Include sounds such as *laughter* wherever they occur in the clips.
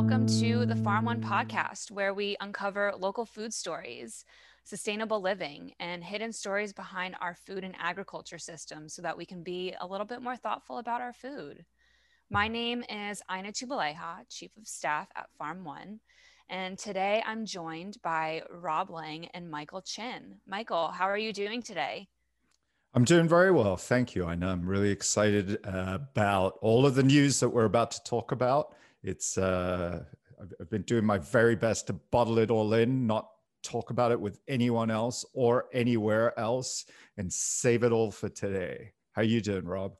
welcome to the Farm One podcast, where we uncover local food stories, sustainable living, and hidden stories behind our food and agriculture system so that we can be a little bit more thoughtful about our food. My name is Ina Tubaleha, Chief of Staff at Farm One, and today I'm joined by Rob Laing and Michael Chin. Michael, how are you doing today? I'm doing very well. Thank you. I know I'm really excited uh, about all of the news that we're about to talk about. It's, uh, I've been doing my very best to bottle it all in, not talk about it with anyone else or anywhere else, and save it all for today. How you doing, Rob?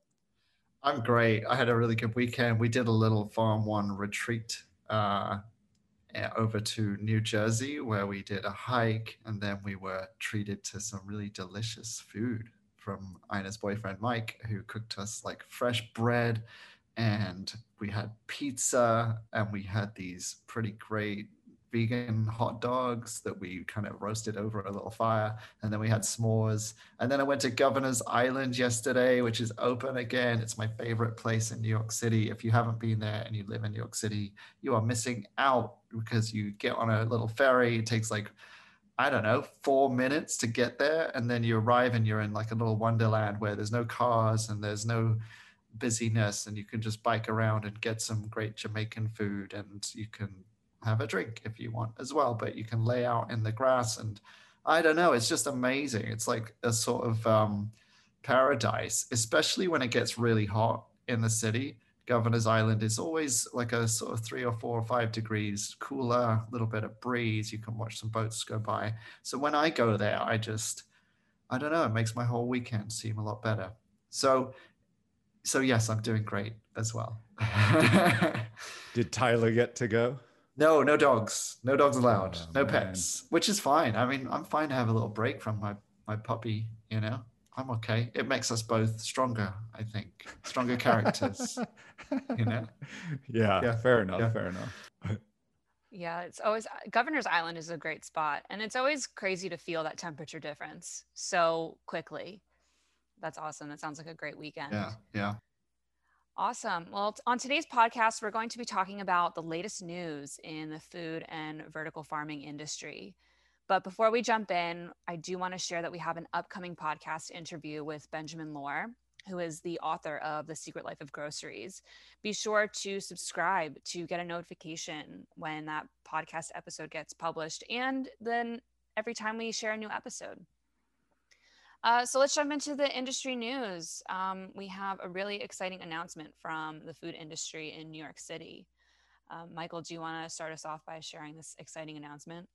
I'm great. I had a really good weekend. We did a little Farm One retreat uh, over to New Jersey where we did a hike and then we were treated to some really delicious food from Ina's boyfriend Mike, who cooked us like fresh bread, and we had pizza, and we had these pretty great vegan hot dogs that we kind of roasted over a little fire. And then we had s'mores. And then I went to Governor's Island yesterday, which is open again. It's my favorite place in New York City. If you haven't been there and you live in New York City, you are missing out because you get on a little ferry. It takes like I don't know, four minutes to get there. And then you arrive and you're in like a little wonderland where there's no cars and there's no busyness and you can just bike around and get some great Jamaican food and you can have a drink if you want as well. But you can lay out in the grass and I don't know, it's just amazing. It's like a sort of um, paradise, especially when it gets really hot in the city Governor's Island is always like a sort of three or four or five degrees cooler, a little bit of breeze. You can watch some boats go by. So when I go there, I just, I don't know, it makes my whole weekend seem a lot better. So, so yes, I'm doing great as well. *laughs* Did Tyler get to go? No, no dogs, no dogs allowed, Oh, no man. pets, which is fine. I mean, I'm fine to have a little break from my my puppy. You know, I'm okay. It makes us both stronger. I think stronger characters. *laughs* you know? Yeah, Yeah, fair enough. yeah. Fair enough. Yeah, it's always Governor's Island is a great spot, and it's always crazy to feel that temperature difference so quickly. That's awesome. That sounds like a great weekend. Yeah, yeah. Awesome. Well, on today's podcast, we're going to be talking about the latest news in the food and vertical farming industry. But before we jump in, I do want to share that we have an upcoming podcast interview with Benjamin Lorr, who is the author of The Secret Life of Groceries. Be sure to subscribe to get a notification when that podcast episode gets published and then every time we share a new episode. Uh, so let's jump into the industry news. Um, we have a really exciting announcement from the food industry in New York City. Um, Michael, do you want to start us off by sharing this exciting announcement?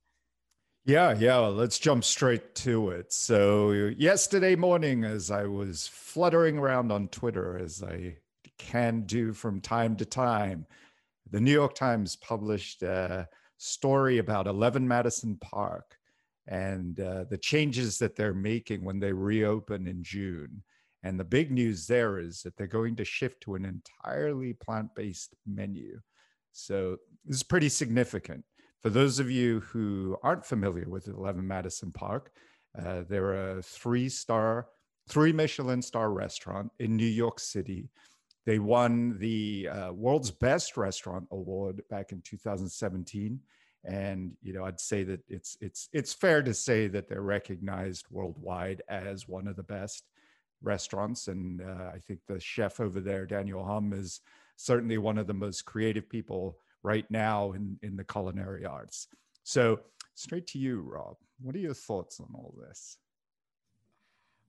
Yeah, yeah. Let's jump straight to it. So, yesterday morning, as I was fluttering around on Twitter, as I can do from time to time, the New York Times published a story about 11 Madison Park and uh, the changes that they're making when they reopen in June. And the big news there is that they're going to shift to an entirely plant based menu. So, this is pretty significant. For those of you who aren't familiar with 11 Madison Park, uh, they're a three star, three Michelin star restaurant in New York City. They won the uh, world's best restaurant award back in 2017. And you know, I'd say that it's it's it's fair to say that they're recognized worldwide as one of the best restaurants. And uh, I think the chef over there, Daniel Humm, is certainly one of the most creative people right now in, in the culinary arts. So, straight to you, Rob. What are your thoughts on all this?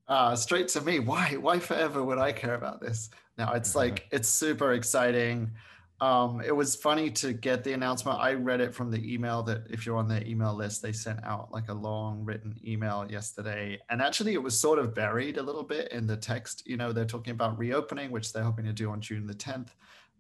Uh, straight to me. Why? Why forever would I care about this? Now it's like it's super exciting. Um, it was funny to get the announcement. I read it from the email that if you're on their email list, they sent out like a long written email yesterday. And actually, it was sort of buried a little bit in the text. You know, they're talking about reopening, which they're hoping to do on June the 10th.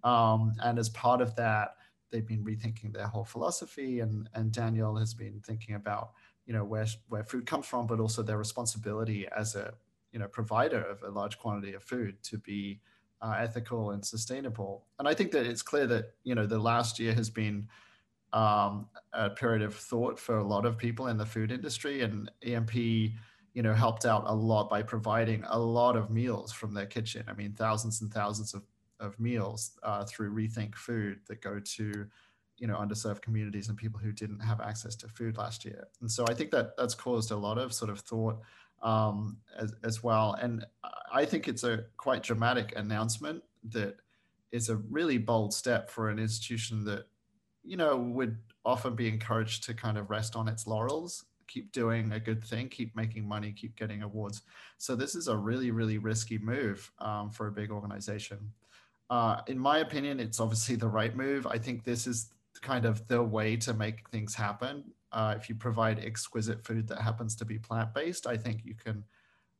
Um, and as part of that, they've been rethinking their whole philosophy. And and Daniel has been thinking about you know where where food comes from, but also their responsibility as a you know provider of a large quantity of food to be uh, ethical and sustainable. And I think that it's clear that you know the last year has been um, a period of thought for a lot of people in the food industry, and EMP you know helped out a lot by providing a lot of meals from their kitchen. I mean, thousands and thousands of of meals uh, through Rethink Food that go to you know underserved communities and people who didn't have access to food last year and so i think that that's caused a lot of sort of thought um, as, as well. And i think it's a quite dramatic announcement that is a really bold step for an institution that you know would often be encouraged to kind of rest on its laurels keep doing a good thing keep making money keep getting awards. So this is a really really risky move um, for a big organization. Uh, in my opinion it's obviously the right move. I think this is kind of the way to make things happen. Uh, if you provide exquisite food that happens to be plant based, I think you can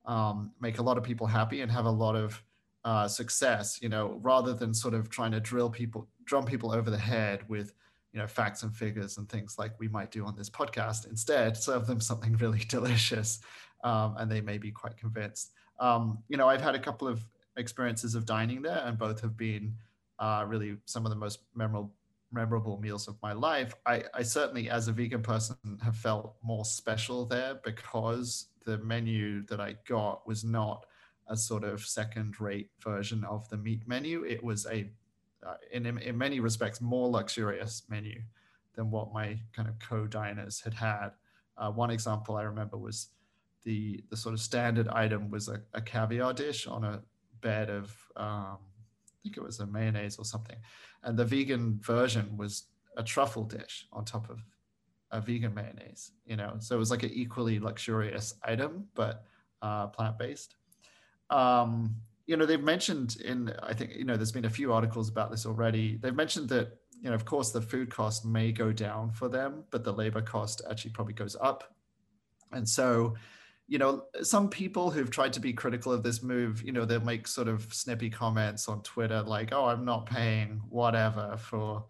um, make a lot of people happy and have a lot of uh, success. You know, rather than sort of trying to drill people, drum people over the head with you know facts and figures and things like we might do on this podcast. Instead, serve them something *laughs* really delicious, um, and they may be quite convinced. Um, you know, I've had a couple of experiences of dining there, and both have been uh, really some of the most memorable memorable meals of my life. I, I certainly, as a vegan person, have felt more special there because the menu that I got was not a sort of second rate version of the meat menu. It was a, uh, in, in many respects, more luxurious menu than what my kind of co diners had had. Uh, one example I remember was the, the sort of standard item was a, a caviar dish on a bed of, um, think it was a mayonnaise or something. And the vegan version was a truffle dish on top of a vegan mayonnaise you know? So it was like an equally luxurious item but uh, plant-based. Um, you know they've mentioned in i think you know there's been a few articles about this already. They've mentioned that you know of course the food cost may go down for them but the labor cost actually probably goes up. And so you know, some people who've tried to be critical of this move, you know, they'll make sort of snippy comments on Twitter like, oh, I'm not paying whatever for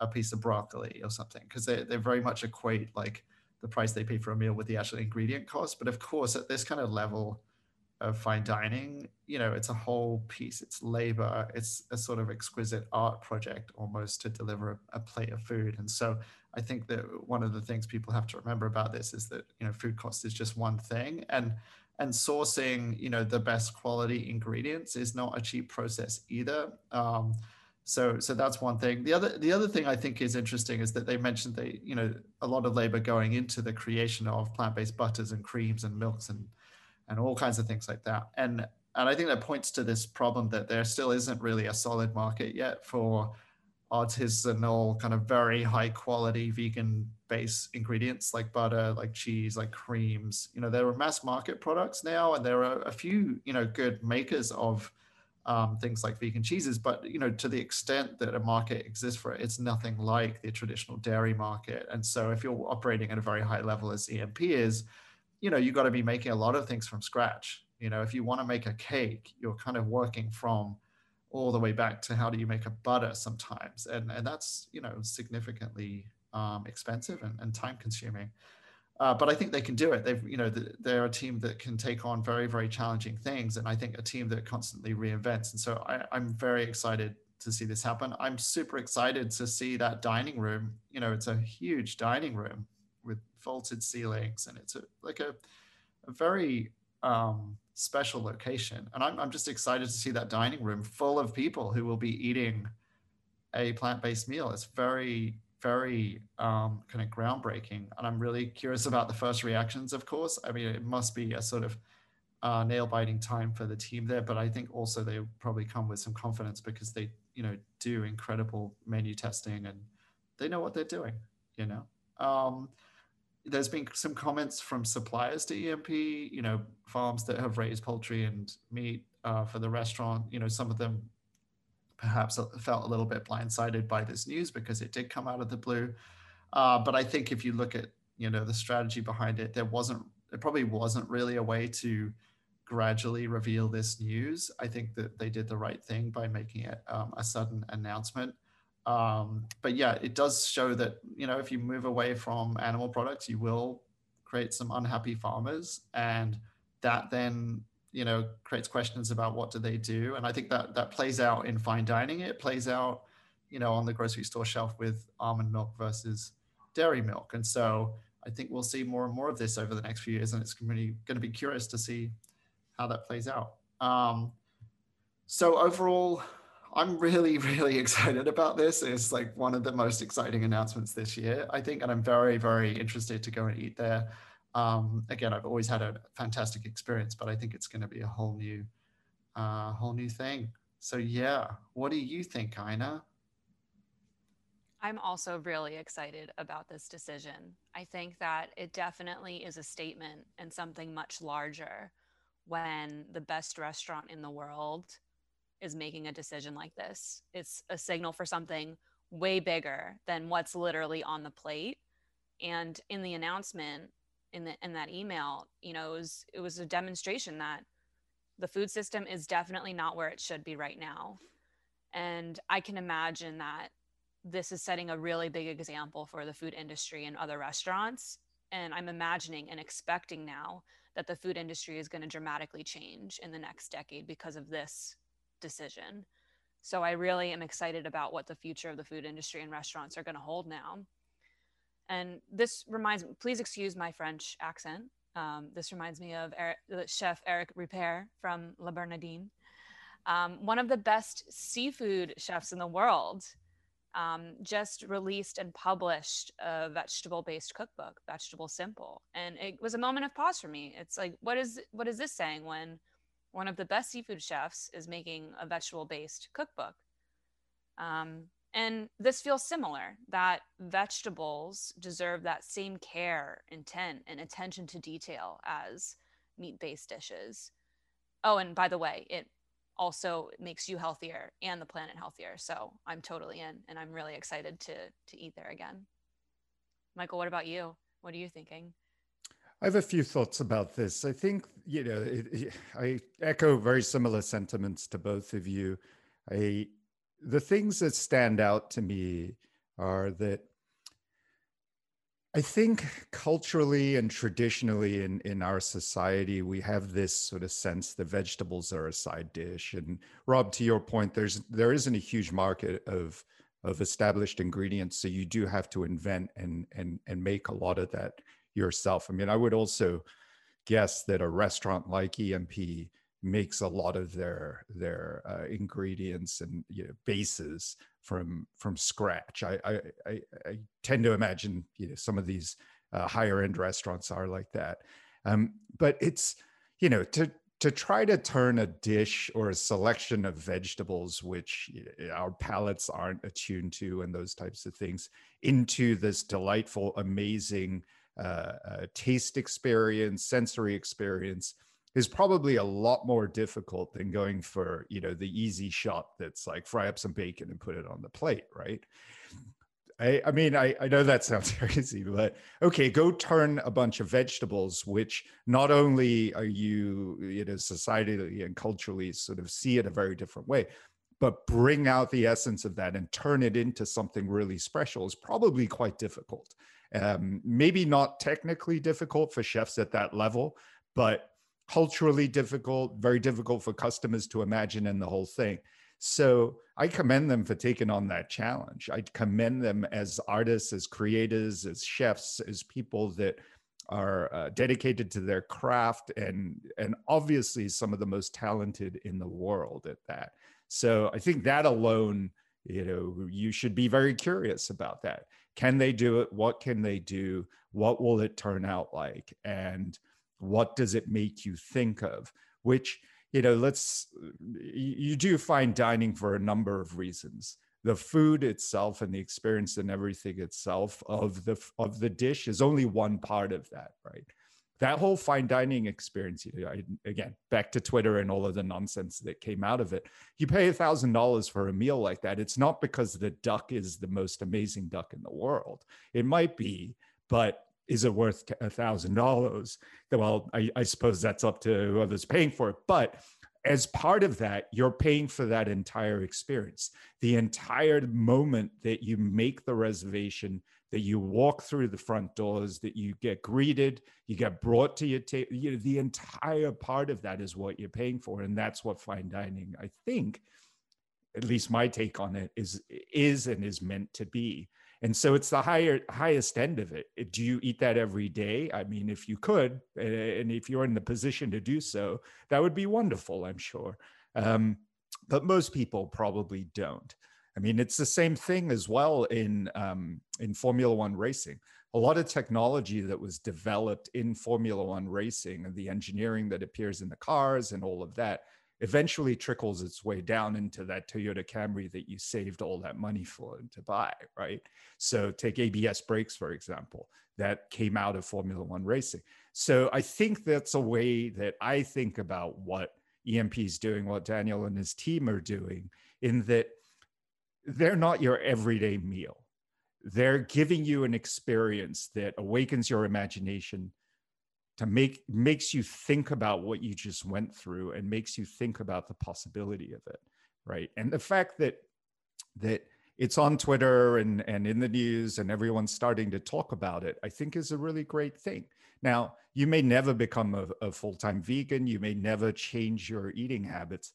a piece of broccoli or something, because they, they very much equate like the price they pay for a meal with the actual ingredient cost. But of course, at this kind of level, of fine dining, you know, it's a whole piece. It's labor. It's a sort of exquisite art project almost to deliver a, a, plate of food. And so I think that one of the things people have to remember about this is that, you know, food cost is just one thing. And and sourcing, you know, the best quality ingredients is not a cheap process either. Um, so so that's one thing. The other the other thing I think is interesting is that they mentioned they, you know, a lot of labor going into the creation of plant-based butters and creams and milks and and all kinds of things like that. And and I think that points to this problem that there still isn't really a solid market yet for artisanal, kind of very high quality vegan based ingredients like butter, like cheese, like creams. You know, there are mass market products now, and there are a few, you know, good makers of um, things like vegan cheeses. But you know, to the extent that a market exists for it, it's nothing like the traditional dairy market. And so, if you're operating at a very high level as EMP is, you know, you got to be making a lot of things from scratch. You know, if you want to make a cake, you're kind of working from all the way back to how do you make a butter sometimes, and and that's you know significantly um, expensive and, and time consuming. Uh, but I think they can do it. They've, you know, they're a team that can take on very, very challenging things, and I think a team that constantly reinvents. And so I, I'm very excited to see this happen. I'm super excited to see that dining room. You know, it's a huge dining room with vaulted ceilings, and it's a, like a, a very um, special location. And I'm, I'm just excited to see that dining room full of people who will be eating a plant-based meal. It's very, very um, kind of groundbreaking, and I'm really curious about the first reactions. Of course, I mean, it must be a sort of uh, nail-biting time for the team there, but I think also they probably come with some confidence because they, you know, do incredible menu testing and they know what they're doing. You know. Um, there's been some comments from suppliers to EMP, you know, farms that have raised poultry and meat uh, for the restaurant. You know, some of them perhaps felt a little bit blindsided by this news because it did come out of the blue. Uh, but I think if you look at, you know, the strategy behind it, there wasn't, it probably wasn't really a way to gradually reveal this news. I think that they did the right thing by making it um, a sudden announcement. Um, but yeah, it does show that you know if you move away from animal products, you will create some unhappy farmers, and that then you know creates questions about what do they do. And I think that that plays out in fine dining. It plays out you know on the grocery store shelf with almond milk versus dairy milk. And so I think we'll see more and more of this over the next few years, and it's really going to be curious to see how that plays out. Um, so overall, I'm really, *laughs* really excited about this. It's like one of the most exciting announcements this year, I think, and I'm very, very interested to go and eat there. Um, again, I've always had a fantastic experience, but I think it's going to be a whole new, uh, whole new thing. So yeah, what do you think, Aina? I'm also really excited about this decision. I think that it definitely is a statement and something much larger when the best restaurant in the world is making a decision like this. It's a signal for something way bigger than what's literally on the plate. And in the announcement, in the in that email, you know, it was it was a demonstration that the food system is definitely not where it should be right now. And I can imagine that this is setting a really big example for the food industry and other restaurants. And I'm imagining and expecting now that the food industry is going to dramatically change in the next decade because of this decision. So I really am excited about what the future of the food industry and restaurants are going to hold now. And this reminds me, please excuse my French accent. Um, this reminds me of Eric, chef Eric Ripert from Le Bernardin, um, one of the best seafood chefs in the world. Um, just released and published a vegetable based cookbook, Vegetable Simple. And it was a moment of pause for me. It's like, what is what is this saying when one of the best seafood chefs is making a vegetable based cookbook. Um, and this feels similar that vegetables deserve that same care, intent, and attention to detail as meat based dishes. Oh, and by the way, it also makes you healthier and the planet healthier. So I'm totally in and I'm really excited to to eat there again. Michael, what about you? What are you thinking? I have a few thoughts about this. I think, you know, it, it, I echo very similar sentiments to both of you. I, the things that stand out to me are that I think culturally and traditionally in, in our society, we have this sort of sense that vegetables are a side dish. And Rob, to your point, there's there isn't a huge market of of established ingredients. So you do have to invent and and and make a lot of that yourself. I mean, I would also guess that a restaurant like EMP makes a lot of their their uh, ingredients and you know, bases from from scratch. I, I, I I tend to imagine you know some of these uh, higher end restaurants are like that, um, but it's you know to to try to turn a dish or a selection of vegetables which our palates aren't attuned to and those types of things into this delightful amazing uh, uh, taste experience, sensory experience is probably a lot more difficult than going for you know the easy shot that's like fry up some bacon and put it on the plate, right? I, I mean, I, I know that sounds *laughs* crazy, but okay, go turn a bunch of vegetables, which not only are you, you know, societally and culturally sort of see it a very different way, but bring out the essence of that and turn it into something really special is probably quite difficult. Um, maybe not technically difficult for chefs at that level, but culturally difficult, very difficult for customers to imagine in the whole thing. So I commend them for taking on that challenge. I commend them as artists, as creators, as chefs, as people that are uh, dedicated to their craft and and obviously some of the most talented in the world at that. So I think that alone, you know, you should be very curious about that. Can they do it? What can they do? What will it turn out like? And what does it make you think of? Which, you know, let's, you do find dining for a number of reasons. The food itself and the experience and everything itself of the of the dish is only one part of that, right? That whole fine dining experience, you know, I, again, back to Twitter and all of the nonsense that came out of it. You pay a thousand dollars for a meal like that. It's not because the duck is the most amazing duck in the world. It might be, but is it worth a thousand dollars? Well, I, I suppose that's up to whoever's paying for it. But as part of that, you're paying for that entire experience. The entire moment that you make the reservation, that you walk through the front doors, that you get greeted, you get brought to your table. You know, the entire part of that is what you're paying for, and that's what fine dining, I think, at least my take on it, is is and is meant to be. And so it's the higher highest end of it. Do you eat that every day? I mean, if you could, and if you're in the position to do so, that would be wonderful. I'm sure. Um, but most people probably don't. I mean, it's the same thing as well in um, in Formula One racing. A lot of technology that was developed in Formula One racing and the engineering that appears in the cars and all of that eventually trickles its way down into that Toyota Camry that you saved all that money for to buy, right? So take ABS brakes, for example, that came out of Formula One racing. So I think that's a way that I think about what EMP is doing, what Daniel and his team are doing, in that they're not your everyday meal. They're giving you an experience that awakens your imagination to make makes you think about what you just went through and makes you think about the possibility of it right? And the fact that that it's on twitter and and in the news and everyone's starting to talk about it i think is a really great thing. Now you may never become a, a full-time vegan. You may never change your eating habits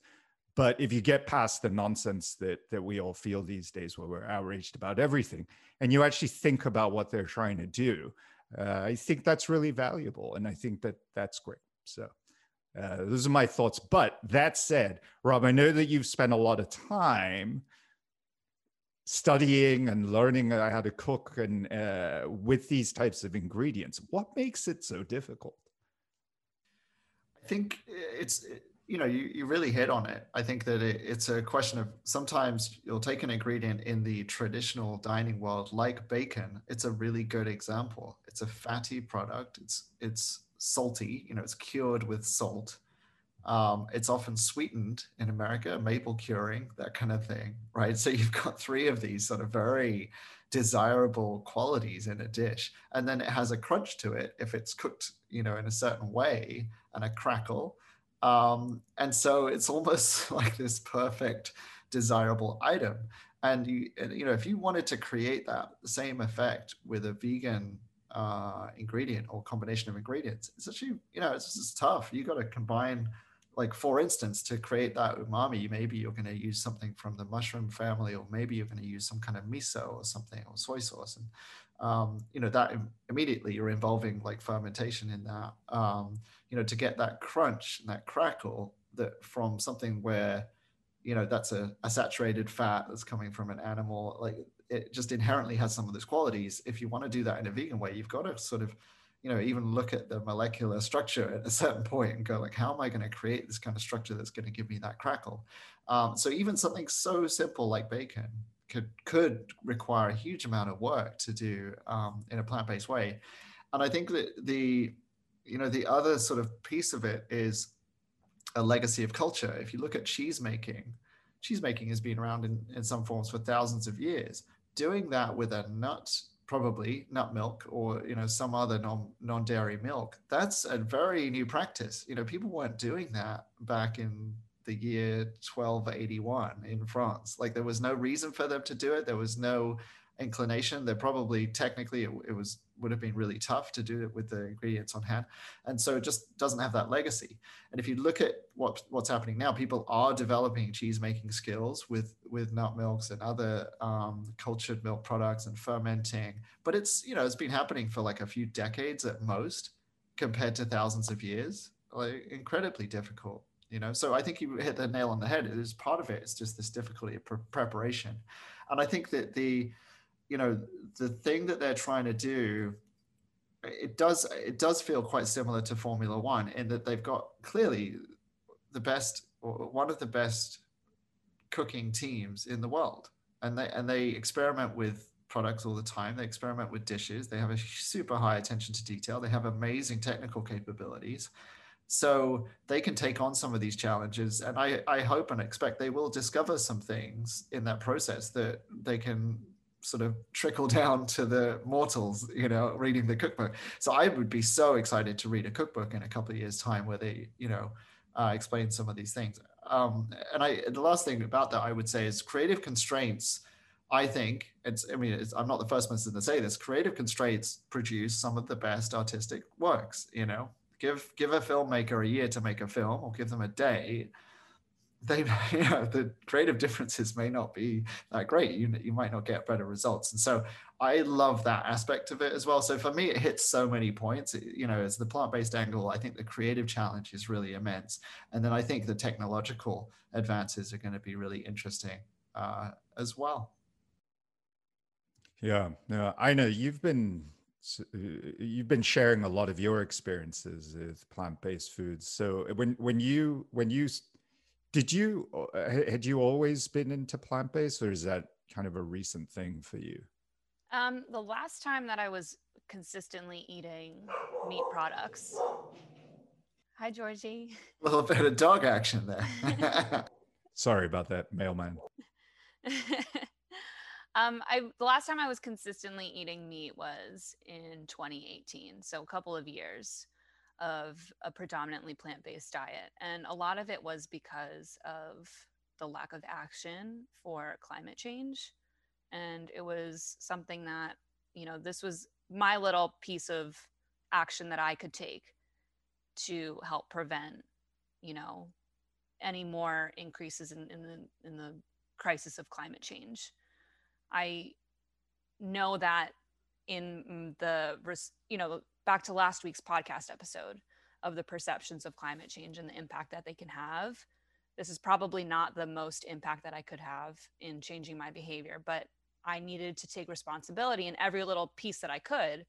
but if you get past the nonsense that that we all feel these days where we're outraged about everything and you actually think about what they're trying to do uh, i think that's really valuable and i think that that's great. So uh, those are my thoughts. But that said rob i know that you've spent a lot of time studying and learning how to cook and uh, with these types of ingredients. What makes it so difficult? I think it's you know, you, you really hit on it. I think that it, it's a question of sometimes you'll take an ingredient in the traditional dining world, like bacon. It's a really good example. It's a fatty product. It's it's salty. You know, it's cured with salt. Um, it's often sweetened in America, maple curing, that kind of thing, right? So you've got three of these sort of very desirable qualities in a dish, and then it has a crunch to it if it's cooked, you know, in a certain way, and a crackle um, and so it's almost *laughs* like this perfect, desirable item. And you, you know, if you wanted to create that same effect with a vegan uh, ingredient or combination of ingredients, it's actually, you know, it's, it's tough. You got to combine, like for instance, to create that umami, maybe you're going to use something from the mushroom family, or maybe you're going to use some kind of miso or something or soy sauce, and um, you know that immediately you're involving like fermentation in that um, you know to get that crunch and that crackle that from something where you know that's a, a saturated fat that's coming from an animal like it just inherently has some of those qualities. If you want to do that in a vegan way you've got to sort of you know even look at the molecular structure at a *laughs* certain point and go like how am i going to create this kind of structure that's going to give me that crackle? Um, so even something so simple like bacon could could require a huge amount of work to do um, in a plant-based way. And i think that the you know the other sort of piece of it is a legacy of culture if you look at cheese making cheese making has been around in, in some forms for thousands of years doing that with a nut probably nut milk or you know some other non non-dairy milk that's a very new practice you know people weren't doing that back in the year 1281 in France. Like there was no reason for them to do it. There was no inclination. There probably technically it, it, was would have been really tough to do it with the ingredients on hand, and so it just doesn't have that legacy. And if you look at what what's happening now, people are developing cheese making skills with with nut milks and other um, cultured milk products and fermenting. But it's you know it's been happening for like a few decades at most, compared to thousands of years. Like incredibly difficult you know so i think you hit the nail on the head it is part of it it's just this difficulty of pre- preparation and i think that the you know the thing that they're trying to do it does it does feel quite similar to formula one in that they've got clearly the best one of the best cooking teams in the world. And they and they experiment with products all the time. They experiment with dishes. They have a super high attention to detail. They have amazing technical capabilities. So they can take on some of these challenges. And I, I hope and expect they will discover some things in that process that they can sort of trickle down to the mortals you know reading the cookbook so i would be so excited to read a cookbook in a couple of years time where they you know uh, explain some of these things um, and i the last thing about that i would say is creative constraints I think it's, I mean, it's, I'm not the first person to say this. Creative constraints produce some of the best artistic works, you know, give give a filmmaker a year to make a film or give them a day they *laughs* you know the creative differences may not be that great. You, you might not get better results. And so i love that aspect of it as well. So for me it hits so many points. You know as the plant-based angle. I think the creative challenge is really immense. And then i think the technological advances are going to be really interesting uh, as well. Yeah. Yeah i know you've been uh, you've been sharing a lot of your experiences with plant-based foods. So when when you when you did you uh, had you always been into plant based, or is that kind of a recent thing for you? Um, the last time that I was consistently eating meat products. Hi, Georgie. A little bit of dog action there. *laughs* Sorry about that, mailman. *laughs* um, I the last time I was consistently eating meat was in 2018, so a couple of years of a predominantly plant based diet. And a lot of it was because of the lack of action for climate change. And it was something that, you know, this was my little piece of action that I could take to help prevent, you know, any more increases in, in the in the crisis of climate change. I know that in mm, the you know back to last week's podcast episode of the perceptions of climate change and the impact that they can have. This is probably not the most impact that I could have in changing my behavior, but I needed to take responsibility in every little piece that I could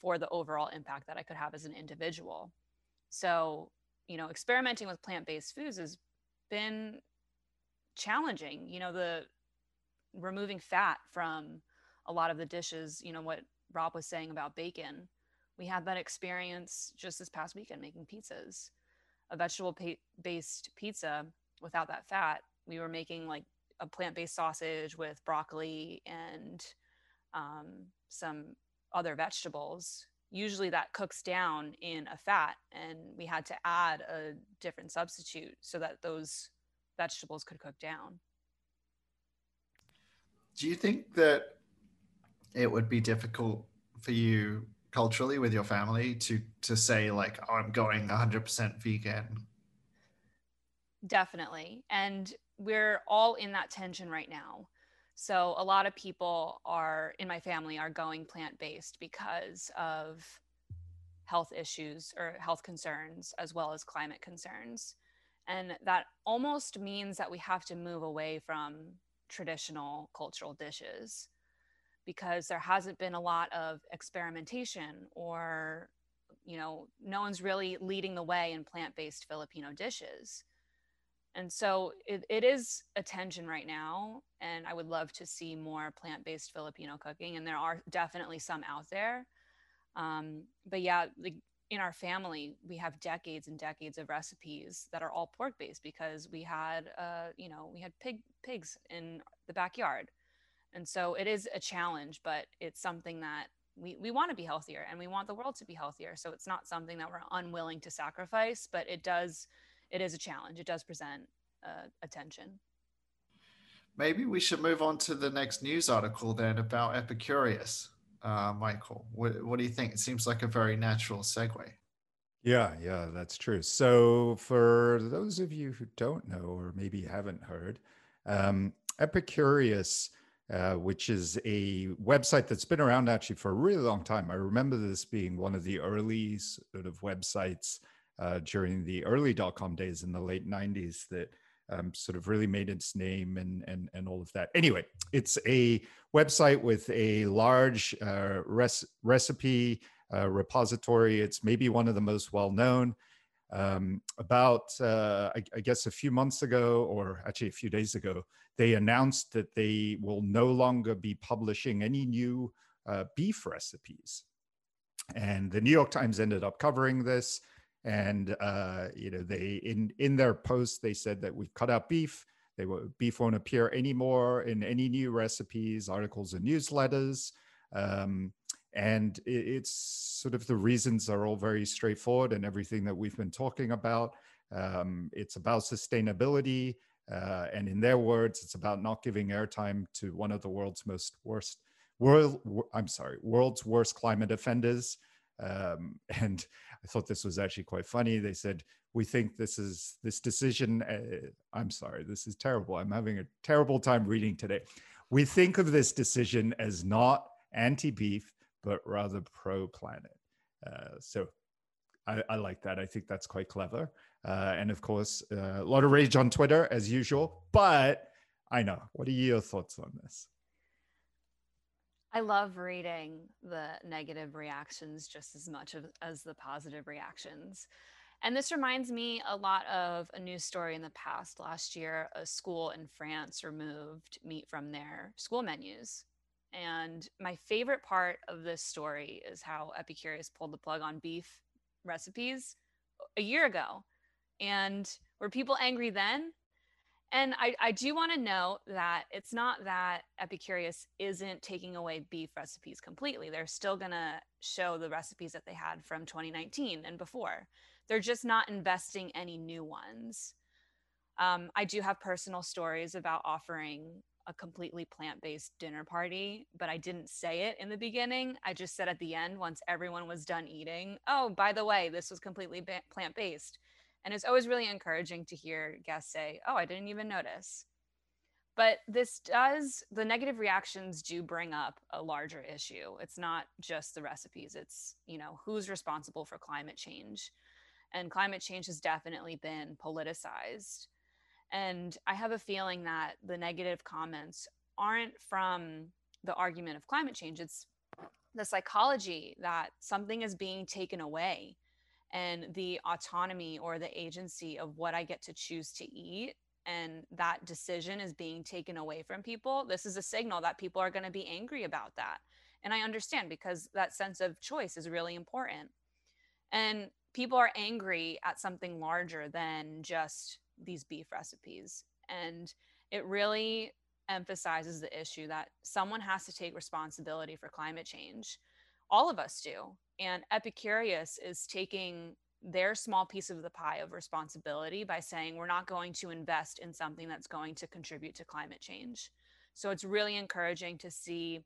for the overall impact that I could have as an individual. So, you know, experimenting with plant based foods has been challenging. You know, the removing fat from a lot of the dishes, you know, what Rob was saying about bacon we had that experience just this past weekend making pizzas a vegetable pa- based pizza without that fat. We were making like a plant-based sausage with broccoli and um, some other vegetables. Usually that cooks down in a fat and we had to add a different substitute so that those vegetables could cook down. Do you think that it would be difficult for you culturally with your family to to say like oh, i'm going 100% vegan. Definitely. And we're all in that tension right now. So a lot of people are in my family are going plant-based because of health issues or health concerns as well as climate concerns. And that almost means that we have to move away from traditional cultural dishes because there hasn't been a lot of experimentation or you know no one's really leading the way in plant-based filipino dishes. And so it, it is a tension right now and i would love to see more plant-based filipino cooking and there are definitely some out there. Um, but yeah like in our family we have decades and decades of recipes that are all pork based because we had uh, you know we had pig pigs in the backyard and so it is a challenge, but it's something that we, we want to be healthier and we want the world to be healthier. So it's not something that we're unwilling to sacrifice, but it does, it is a challenge. It does present uh, attention. Maybe we should move on to the next news article then about Epicurious, uh, Michael. What, what do you think? It seems like a very natural segue. Yeah, yeah, that's true. So, for those of you who don't know or maybe haven't heard, um, Epicurious uh, which is a website that's been around actually for a really long time. I remember this being one of the early sort of websites uh, during the early dot com days in the late 90s that um, sort of really made its name and, and, and all of that. Anyway, it's a website with a large uh, res- recipe uh, repository. It's maybe one of the most well known. Um, about, uh, I, I, guess, a few months ago, or actually a few days ago, they announced that they will no longer be publishing any new uh, beef recipes. And the New York Times ended up covering this. And uh, you know, they in in their post they said that we've cut out beef. They will, beef won't appear anymore in any new recipes, articles, and newsletters. Um, and it's sort of the reasons are all very straightforward and everything that we've been talking about. Um, it's about sustainability. Uh, and in their words, it's about not giving airtime to one of the world's most worst world. I'm sorry, world's worst climate offenders. Um, *laughs* and I thought this was actually quite funny. They said, We think this is this decision. Uh, I'm sorry, this is terrible. I'm having a terrible time reading today. We think of this decision as not anti beef, but rather pro planet. Uh, so I, I, like that. I think that's quite clever. Uh, and of course, uh, a lot of rage on Twitter as usual. But I know. What are your thoughts on this? I love reading the negative reactions just as much as the positive reactions. And this reminds me a lot of a news story in the past. Last year, a school in France removed meat from their school menus. And my favorite part of this story is how Epicurious pulled the plug on beef recipes a year ago. And were people angry then? And I, I do want to note that it's not that Epicurious isn't taking away beef recipes completely. They're still going to show the recipes that they had from 2019 and before. They're just not investing any new ones. Um, I do have personal stories about offering a completely plant based dinner party, but I didn't say it in the beginning. I just said at the end, once everyone was done eating, oh, by the way, this was completely ba- plant based. And it's always really encouraging to hear guests say, Oh, I didn't even notice. But this does, the negative reactions do bring up a larger issue. It's not just the recipes, it's, you know, who's responsible for climate change. And climate change has definitely been politicized. And I have a feeling that the negative comments aren't from the argument of climate change, it's the psychology that something is being taken away and the autonomy or the agency of what I get to choose to eat and that decision is being taken away from people, this is a signal that people are going to be angry about that. And I understand because that sense of choice is really important. And people are angry at something larger than just these beef recipes. And it really emphasizes the issue that someone has to take responsibility for climate change. All of us do. And Epicurious is taking their small piece of the pie of responsibility by saying we're not going to invest in something that's going to contribute to climate change. So it's really encouraging to see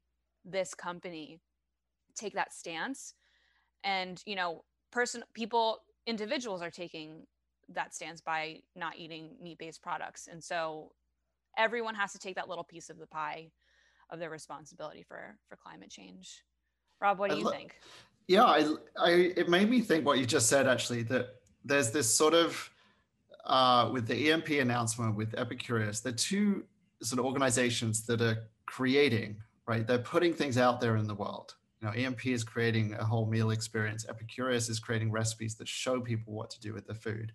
this company take that stance. And, you know, person people individuals are taking that stands by not eating meat-based products. And so everyone has to take that little piece of the pie of their responsibility for for climate change. Rob, what do you lo- think? yeah, I, I, it made me think what you just said actually that there's this sort of uh, with the EMP announcement with Epicurious, the two sort of organizations that are creating, right? They're putting things out there in the world. You know, EMP is creating a whole meal experience. Epicurious is creating recipes that show people what to do with the food.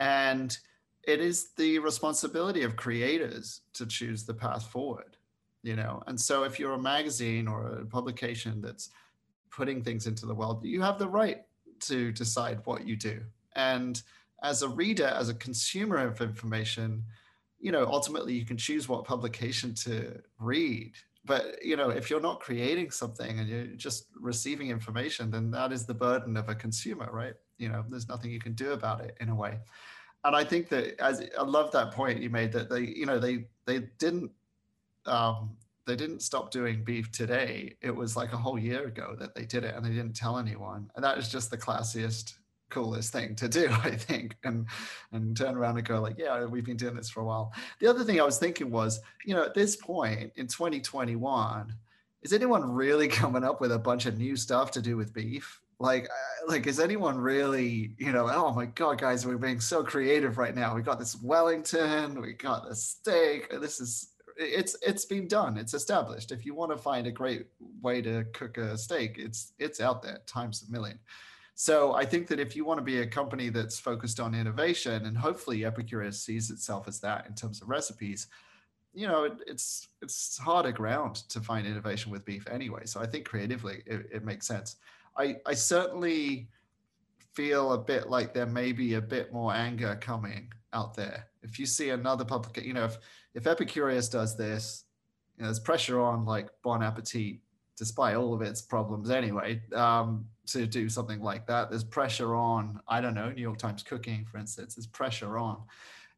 And it is the responsibility of creators to choose the path forward, you know. And so if you're a magazine or a publication that's putting things into the world, you have the right to decide what you do. And as a reader, as a consumer of information, you know, ultimately you can choose what publication to read. But you know, if you're not creating something and you're just receiving information, then that is the burden of a consumer, right? You know, there's nothing you can do about it in a way. And I think that as I love that point you made that they, you know, they they didn't um, they didn't stop doing beef today. It was like a whole year ago that they did it and they didn't tell anyone. And that is just the classiest, coolest thing to do, *laughs* I think. And and turn around and go like, yeah, we've been doing this for a while. The other thing I was thinking was, you know, at this point in 2021, is anyone really *laughs* coming up with a bunch of new stuff to do with beef? Like, like is anyone really, you know, oh my god, guys, we're being so creative right now. We got this Wellington, we got the steak. This is it's it's been done. It's established. If you want to find a great way to cook a steak it's it's out there times a million. So i think that if you want to be a company that's focused on innovation and hopefully epicurious sees itself as that in terms of recipes you know it, it's it's harder ground to find innovation with beef anyway. So i think creatively it, it makes sense i i certainly feel a bit like there may be a bit more anger coming out there if you see another public you know if if Epicurious does this, you know, there's pressure on like Bon Appetit, despite all of its problems anyway, um, to do something like that. There's pressure on, I don't know, New York Times Cooking, for instance, there's pressure on.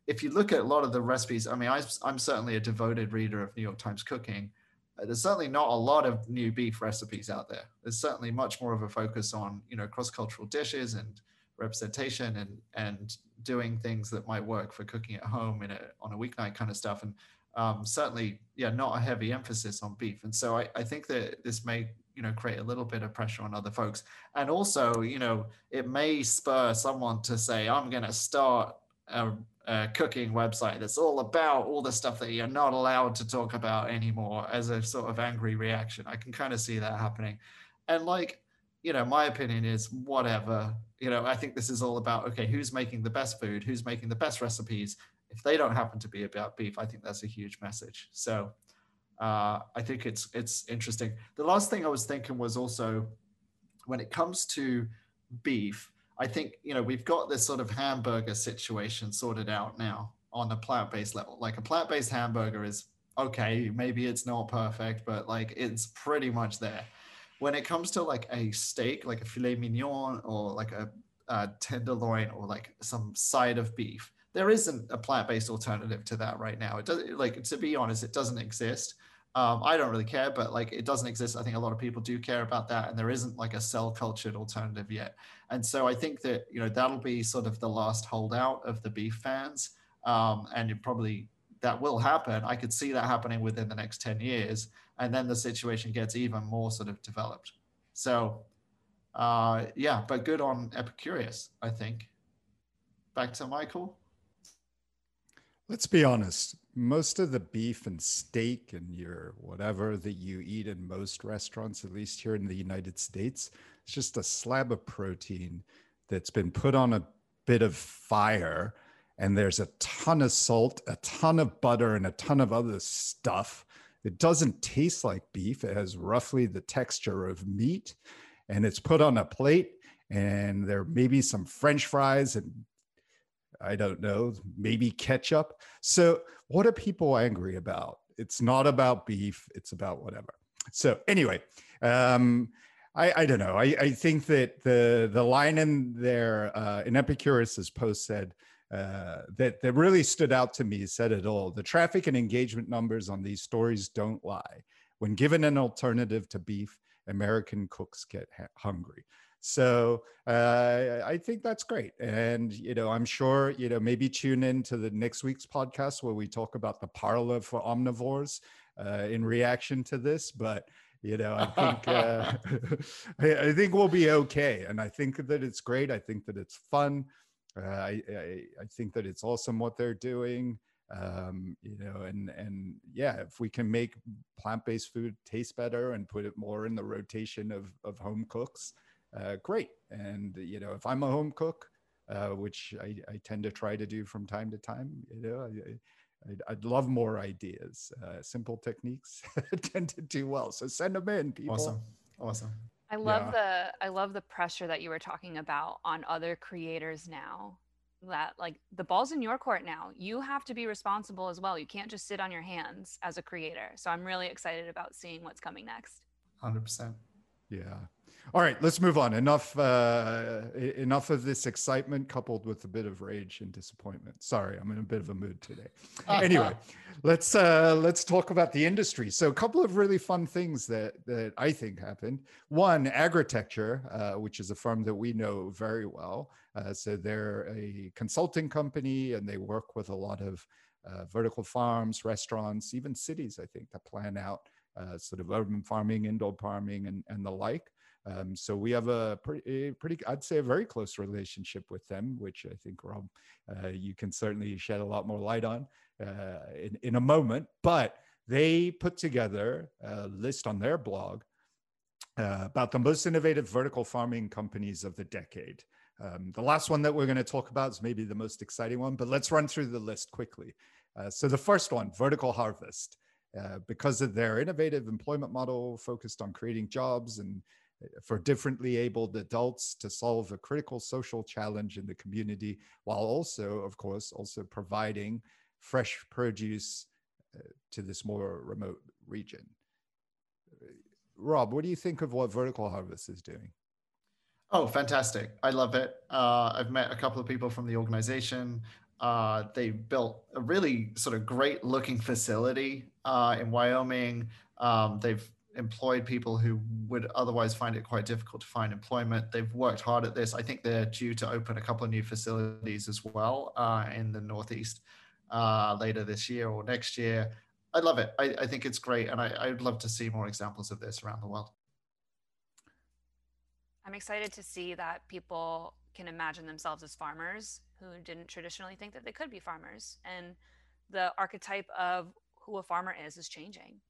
If you look at a lot of the recipes, I mean, I, I'm certainly a devoted reader of New York Times Cooking. There's certainly not a lot of new beef recipes out there. There's certainly much more of a focus on you know cross-cultural dishes and representation and and doing things that might work for cooking at home in a on a weeknight kind of stuff. And um, certainly, yeah, not a heavy emphasis on beef. And so I, I think that this may you know create a little bit of pressure on other folks, and also you know it may spur someone to say I'm going to start a uh, cooking website that's all about all the stuff that you're not allowed to talk about anymore as a sort of angry reaction. I can kind of see that happening. And like, you know, my opinion is whatever. You know, I think this is all about okay, who's making the best food, who's making the best recipes. If they don't happen to be about beef, I think that's a huge message. So uh, I think it's it's interesting. The last thing I was thinking was also when it comes to beef, I think you know we've got this sort of hamburger situation sorted out now on a plant-based level. Like a plant-based hamburger is okay, maybe it's not perfect, but like it's pretty much there. When it comes to like a steak, like a filet mignon or like a, a tenderloin or like some side of beef, there isn't a plant-based alternative to that right now. It does like to be honest, it doesn't exist. Um, I don't really care, but like it doesn't exist. I think a lot of people do care about that, and there isn't like a cell cultured alternative yet. And so I think that you know that'll be sort of the last holdout of the beef fans, um, and it probably that will happen. I could see that happening within the next ten years, and then the situation gets even more sort of developed. So, uh, yeah, but good on Epicurious, I think. Back to Michael. Let's be honest. Most of the beef and steak and your whatever that you eat in most restaurants, at least here in the United States, it's just a slab of protein that's been put on a bit of fire. And there's a ton of salt, a ton of butter, and a ton of other stuff. It doesn't taste like beef. It has roughly the texture of meat. And it's put on a plate. And there may be some French fries and I don't know, maybe ketchup. So, what are people angry about? It's not about beef, it's about whatever. So, anyway, um, I, I don't know. I, I think that the the line in there uh, in Epicurious's post said uh, that that really stood out to me. Said it all. The traffic and engagement numbers on these stories don't lie. When given an alternative to beef, American cooks get ha- hungry. So uh, I think that's great. And, you know, I'm sure, you know, maybe tune in to the next week's podcast where we talk about the parlor for omnivores uh, in reaction to this. But, you know, I think uh, *laughs* *laughs* I, I, think we'll be okay. And I think that it's great. I think that it's fun. Uh, I, I, I think that it's awesome what they're doing. Um, you know, and and yeah, if we can make plant-based food taste better and put it more in the rotation of of home cooks, uh, great. And you know, if I'm a home cook, uh, which I, I, tend to try to do from time to time, you know, I, would I'd love more ideas. Uh, simple techniques *laughs* tend to do well. So send them in, people. Awesome, awesome. I love yeah. the I love the pressure that you were talking about on other creators now. That like the ball's in your court now. You have to be responsible as well. You can't just sit on your hands as a creator. So I'm really excited about seeing what's coming next. Hundred percent. Yeah. All right, let's move on. Enough, uh, enough of this excitement coupled with a bit of rage and disappointment. Sorry, I'm in a bit of a mood today. *laughs* anyway, let's uh, let's talk about the industry. So, a couple of really fun things that that I think happened. One, Agritecture, uh, which is a firm that we know very well. Uh, so they're a consulting company, and they work with a lot of uh, vertical farms, restaurants, even cities. I think to plan out uh, sort of urban farming, indoor farming, and and the like. Um, so we have a pretty, pretty, I'd say, a very close relationship with them, which I think Rob, uh, you can certainly shed a lot more light on uh, in, in a moment. But they put together a list on their blog uh, about the most innovative vertical farming companies of the decade. Um, the last one that we're going to talk about is maybe the most exciting one, but let's run through the list quickly. Uh, so the first one, Vertical Harvest. Uh, because of their innovative employment model focused on creating jobs and for differently abled adults to solve a critical social challenge in the community while also of course also providing fresh produce uh, to this more remote region. Rob what do you think of what vertical harvest is doing? Oh fantastic. I love it. Uh, i've met a couple of people from the organization. Uh, they built a really sort of great looking facility uh, in Wyoming. Um, they've employed people who would otherwise find it quite difficult to find employment. They've worked hard at this. I think they're due to open a couple of new facilities as well uh, in the Northeast uh, later this year or next year. I love it. I, I think it's great. And I, I'd love to see more examples of this around the world. I'm excited to see that people can imagine themselves as farmers who didn't traditionally think that they could be farmers. And the archetype of who a farmer is is changing.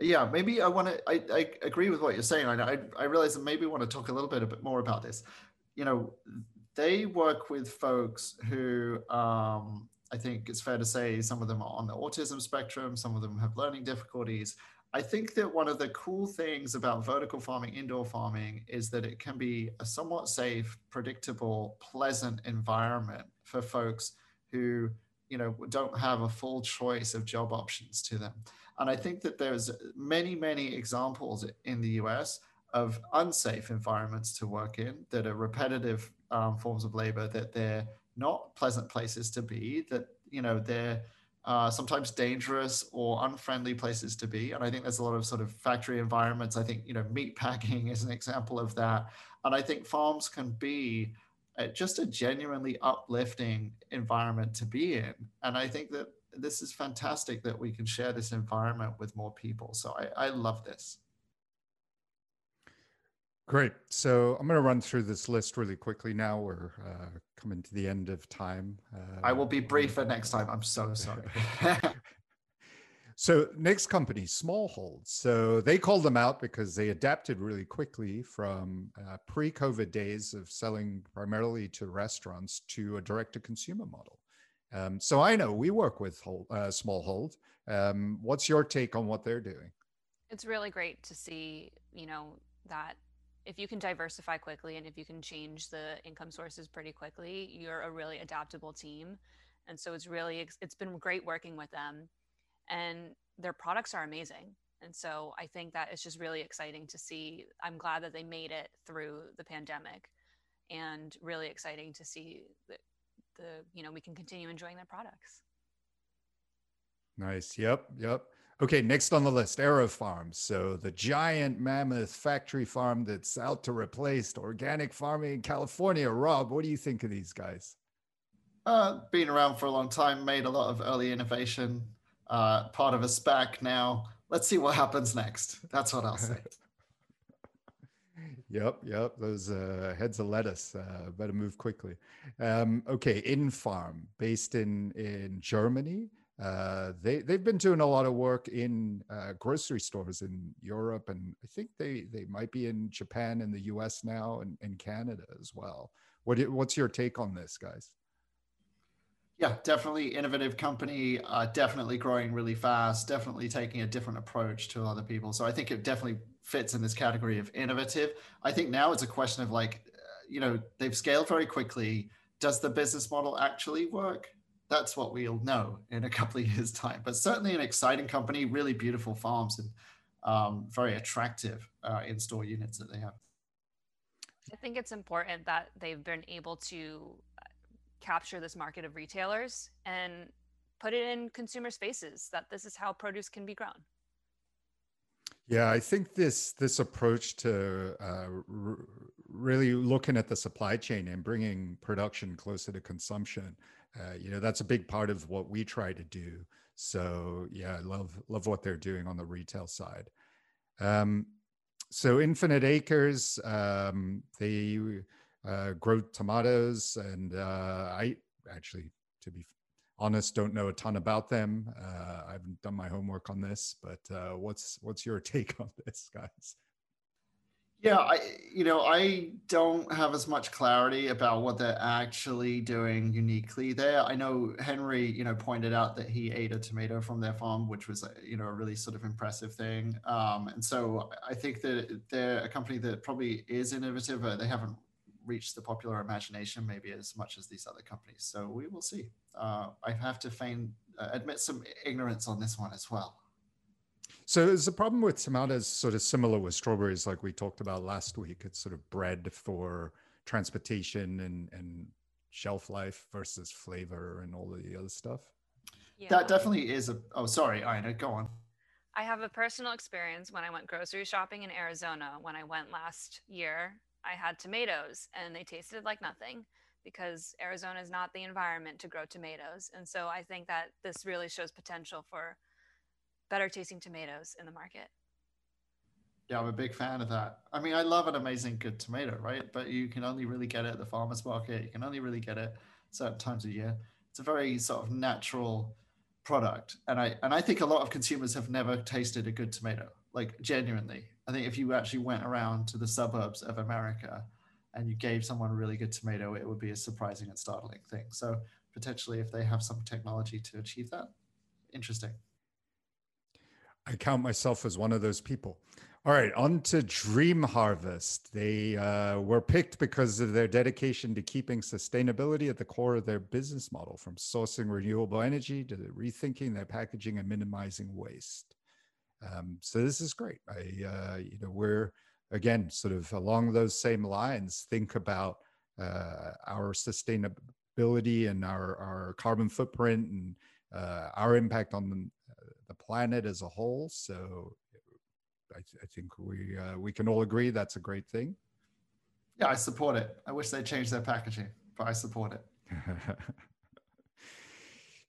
Yeah, maybe I want to. I, I agree with what you're saying. I, I I realize that maybe want to talk a little bit a bit more about this. You know, they work with folks who um, I think it's fair to say some of them are on the autism spectrum, some of them have learning difficulties. I think that one of the cool things about vertical farming, indoor farming, is that it can be a somewhat safe, predictable, pleasant environment for folks who, you know, don't have a full choice of job options to them. And I think that there's many, many examples in the US of unsafe environments to work in that are repetitive um, forms of labor, that they're not pleasant places to be, that, you know, they're uh, sometimes dangerous or unfriendly places to be. And I think there's a lot of sort of factory environments. I think, you know, meat packing *laughs* is an example of that. And I think farms can be just a genuinely uplifting environment to be in. And I think that this is fantastic that we can share this environment with more people. So I, I love this. Great. So I'm going to run through this list really quickly now. We're uh, coming to the end of time. Uh, I will be briefer next time. I'm so sorry. *laughs* so next company, Smallhold. So they called them out because they adapted really quickly from uh, pre-COVID days of selling primarily to restaurants to a direct-to-consumer model. Um, so I know we work with Hold, uh. Um, what's your take on what they're doing? It's really great to see, you know, that if you can diversify quickly and if you can change the income sources pretty quickly, you're a really adaptable team. And so it's really it's been great working with them, and their products are amazing. And so I think that it's just really exciting to see. I'm glad that they made it through the pandemic, and really exciting to see that the you know we can continue enjoying their products. Nice. Yep. Yep. Okay, next on the list, arrow AeroFarm. So the giant mammoth factory farm that's out to replace organic farming in California. Rob, what do you think of these guys? Uh, been around for a long time, made a lot of early innovation, uh, part of a SPAC now. Let's see what happens next. That's what I'll say. *laughs* Yep, yep. Those uh, heads of lettuce uh, better move quickly. Um, okay, Infarm, based in in Germany. Uh, they they've been doing a lot of work in uh, grocery stores in Europe, and I think they they might be in Japan and the U.S. now, and, and Canada as well. What what's your take on this, guys? Yeah, definitely innovative company. Uh, definitely growing really fast. Definitely taking a different approach to other people. So I think it definitely fits in this category of innovative. I think now it's a question of like, uh, you know, they've scaled very quickly. Does the business model actually work? That's what we'll know in a *laughs* couple of years' time. But certainly an exciting company, really beautiful farms and um, very attractive uh, in-store units that they have. I think it's important that they've been able to capture this market of retailers and put it in consumer spaces that this is how produce can be grown. Yeah, I think this this approach to uh, r- really looking at the supply chain and bringing production closer to consumption, uh, you know, that's a big part of what we try to do. So yeah, I love love what they're doing on the retail side. Um, so Infinite Acres, um, they uh, grow tomatoes, and uh, I actually, to be honest, don't know a ton about them. Uh, I haven't done my homework on this, but uh, what's what's your *laughs* take on this, guys? Yeah, I you know I don't have as much clarity about what they're actually doing uniquely there. I know Henry, you know, pointed out that he ate a tomato from their farm, which was you know a really sort of impressive thing. Um, and so I think that they're a company that probably is innovative. They haven't reached the popular imagination maybe as much as these other companies. So we will see. Uh, I have to feign uh, admit some ignorance on this one as well. So is the problem with tomatoes sort of similar with strawberries, like we talked about last week? It's sort of bred for transportation and and shelf life versus flavor and all the other stuff. Yeah. That definitely is a. Oh, sorry, Ina, go on. I have a personal experience when I went grocery shopping in Arizona. When I went last year, I had tomatoes and they tasted like nothing because Arizona is not the environment to grow tomatoes. And so I think that this really shows potential for better tasting tomatoes in the market. Yeah, I'm a big fan of that. I mean, I love an amazing good tomato, right? But you can only really get it at the farmer's market. You can only really get it certain times of year. It's a very sort of natural product. And I and I think a lot of consumers have never tasted a good tomato, like genuinely. I think if you actually went around to the suburbs of America and you gave someone a really good tomato, it would be a surprising and startling thing. So potentially if they have some technology to achieve that, interesting. I count myself as one of those people. All right, on to Dream Harvest. They uh, were picked because of their dedication to keeping sustainability at the core of their business model, from sourcing renewable energy to rethinking their packaging and minimizing waste. Um, so this is great. I, uh, you know, we're again sort of along those same lines. Think about uh, our sustainability and our our carbon footprint and uh, our impact on the, the planet as a whole. So I, I think we uh, we can all agree that's a great thing. Yeah, I support it. I wish they changed their packaging, but I support it. *laughs*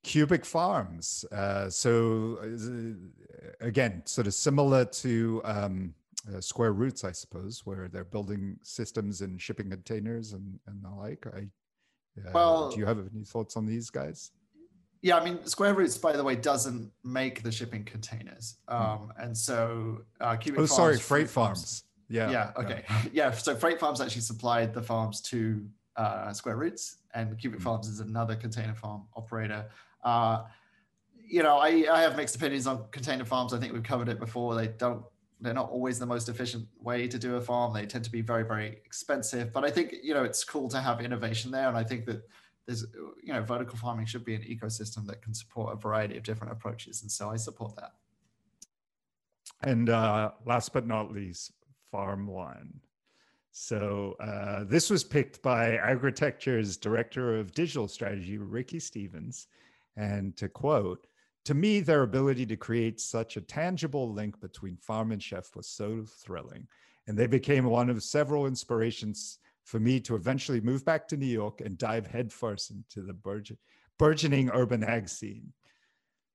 Cubic Farms. Uh, so uh, again, sort of similar to um, uh, Square Roots, I suppose, where they're building systems and shipping containers and, and the like. I, uh, well, do you have any thoughts on these guys? Yeah, I mean, Square Roots, by the way, doesn't make the shipping containers, hmm. um, and so uh, Cubic. Oh, Farms, sorry, Freight Farms. farms. Yeah. Yeah. Okay. Yeah. *laughs* yeah. So Freight Farms actually supplied the farms to uh, Square Roots, and Cubic mm Farms is another container farm operator. Uh, you know, I, I have mixed opinions on container farms. I think we've covered it before. They don't. They're not always the most efficient way to do a farm. They tend to be very, very expensive. But I think you know it's cool to have innovation there, and I think that there's you know vertical farming should be an ecosystem that can support a variety of different approaches and so i support that and uh, last but not least Farm One so uh, this was picked by agritecture's director of digital strategy ricky stevens and to quote to me their ability to create such a tangible link between farm and chef was so thrilling and they became one of several inspirations for me to eventually move back to New York and dive headfirst into the burgeon, burgeoning urban ag scene.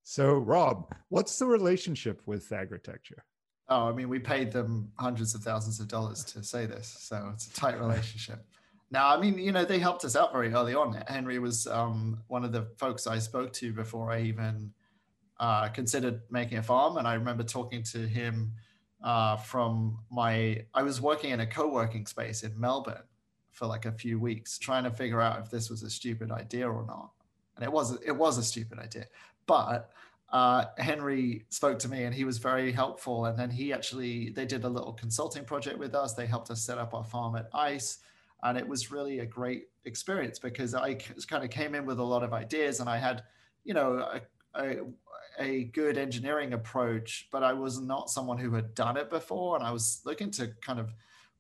So, Rob, what's the relationship with agritecture? Oh, I mean, we paid them hundreds of thousands of dollars to say this, so it's a tight relationship. Now, I mean, you know, they helped us out very early on. Henry was um, one of the folks I spoke to before I even uh, considered making a farm, and I remember talking to him uh, from my. I was working in a co-working space in Melbourne, for like a few weeks trying to figure out if this was a stupid idea or not. And it was it was a stupid idea. But uh, Henry spoke to me and he was very helpful. And then he actually they did a little consulting project with us. They helped us set up our farm at ICE. And it was really a great experience because I kind of came in with a lot of ideas and I had, you know, a, a, a good engineering approach, but I was not someone who had done it before. And I was looking to kind of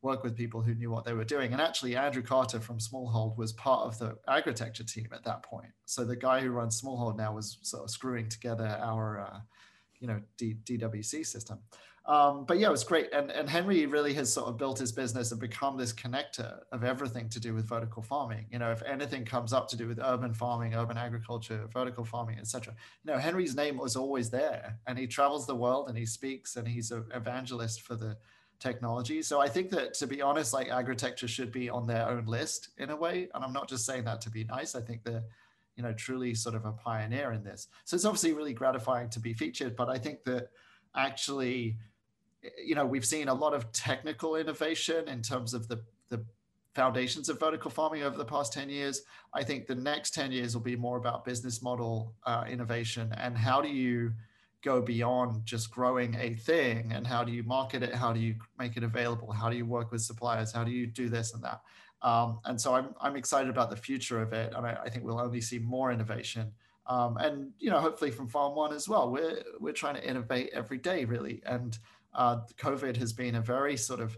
work with people who knew what they were doing. And actually, Andrew Carter from Smallhold was part of the agritecture team at that point. So the guy who runs Smallhold now was sort of screwing together our, uh, you know, D- DWC system. Um, but yeah, it was great. And, and Henry really has sort of built his business and become this connector of everything to do with vertical farming. You know, if anything comes up to do with urban farming, urban Agritecture, vertical farming, etc., you know, Henry's name was always there. And he travels the world and he speaks and he's an evangelist for the technology. So I think that to be honest, like agriculture should be on their own list in a way. And I'm not just saying that to be nice. I think they're, you know, truly sort of a pioneer in this. So it's obviously really gratifying to be featured, but I think that actually, you know, we've seen a lot of technical innovation in terms of the the foundations of vertical farming over the past 10 years. I think the next 10 years will be more about business model uh, innovation. And how do you go beyond just growing a thing? And how do you market it? How do you make it available? How do you work with suppliers? How do you do this and that? Um, and so I'm, I'm excited about the future of it. And I, I think we'll only see more innovation. Um, and you know hopefully from farm one as well. We're we're trying to innovate every day really. And uh, covid has been a very sort of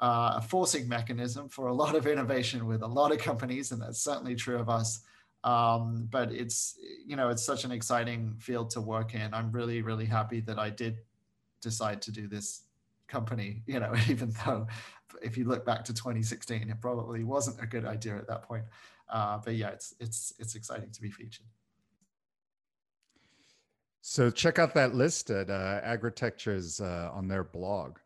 uh, forcing mechanism for a lot of innovation with a lot of companies, and that's certainly true of us. Um, but it's you know it's such an exciting field to work in. I'm really really happy that I did decide to do this company. You know, *laughs* even though if you look back to 2016, it probably wasn't a good idea at that point. Uh, but yeah, it's it's it's exciting to be featured. So check out that list at uh, uh, on their blog.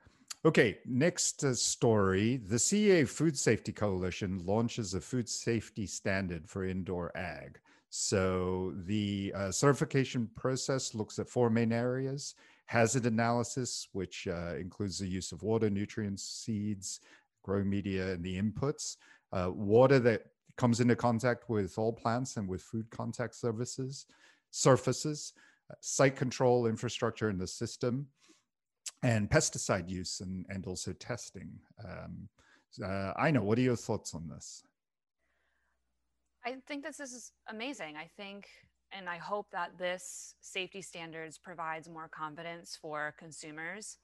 Okay, next uh, story. The CEA Food Safety Coalition launches a food safety standard for indoor ag. So the uh, certification process looks at four main areas hazard analysis, which uh, includes the use of water, nutrients, seeds, growing media, and the inputs. Uh, water that comes into contact with all plants and with food contact services, surfaces, site control infrastructure in the system, and pesticide use and, and also testing. Um, uh, I know, what are your thoughts on this? I think this is amazing. I think and I hope that this safety standards provides more confidence for consumers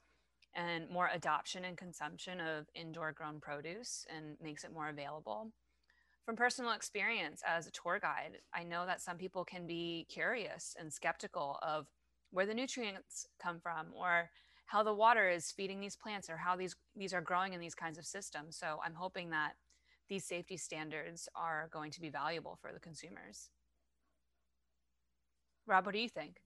and more adoption and consumption of indoor grown produce and makes it more available. From personal experience as a tour guide, I know that some people can be curious and skeptical of where the nutrients come from or how the water is feeding these plants or how these these are growing in these kinds of systems. So I'm hoping that these safety standards are going to be valuable for the consumers. Rob, what do you think?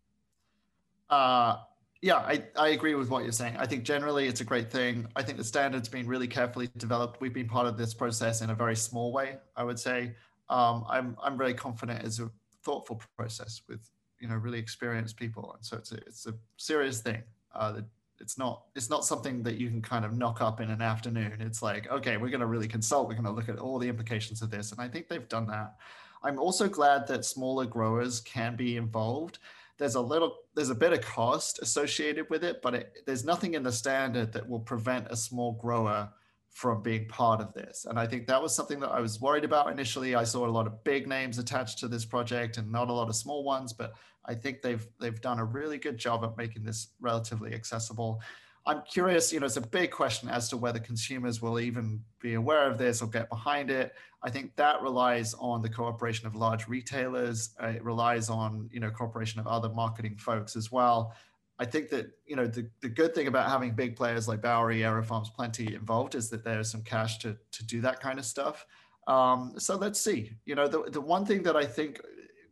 Uh, yeah, I, I agree with what you're saying. I think generally it's a great thing. I think the standard's been really carefully developed. We've been part of this process in a very small way, I would say. Um, I'm, I'm very confident it's a thoughtful process with, you know, really experienced people. And so it's a, it's a serious thing. Uh, it's not it's not something that you can kind of knock up in an afternoon it's like okay we're going to really consult we're going to look at all the implications of this and i think they've done that i'm also glad that smaller growers can be involved there's a little there's a bit of cost associated with it but it, there's nothing in the standard that will prevent a small grower from being part of this and i think that was something that i was worried about initially i saw a lot of big names attached to this project and not a lot of small ones but I think they've they've done a really good job at making this relatively accessible. I'm curious, you know, it's a big question as to whether consumers will even be aware of this or get behind it. I think that relies on the cooperation of large retailers. Uh, it relies on, you know, cooperation of other marketing folks as well. I think that, you know, the, the good thing about having big players like Bowery, AeroFarms, Plenty involved is that there's some cash to, to do that kind of stuff. Um, so let's see. You know, the, the one thing that I think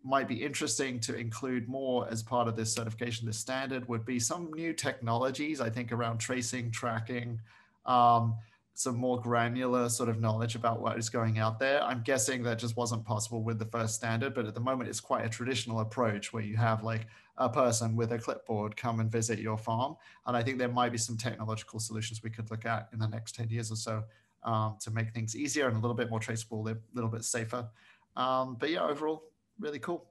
might be interesting to include more as part of this certification, this standard would be some new technologies, I think around tracing, tracking, um, some more granular sort of knowledge about what is going out there. I'm guessing that just wasn't possible with the first standard, but at the moment it's quite a traditional approach where you have like a person with a clipboard come and visit your farm. And I think there might be some technological solutions we could look at in the next 10 years or so um, to make things easier and a little bit more traceable, a little bit safer. Um, but yeah, overall, really cool.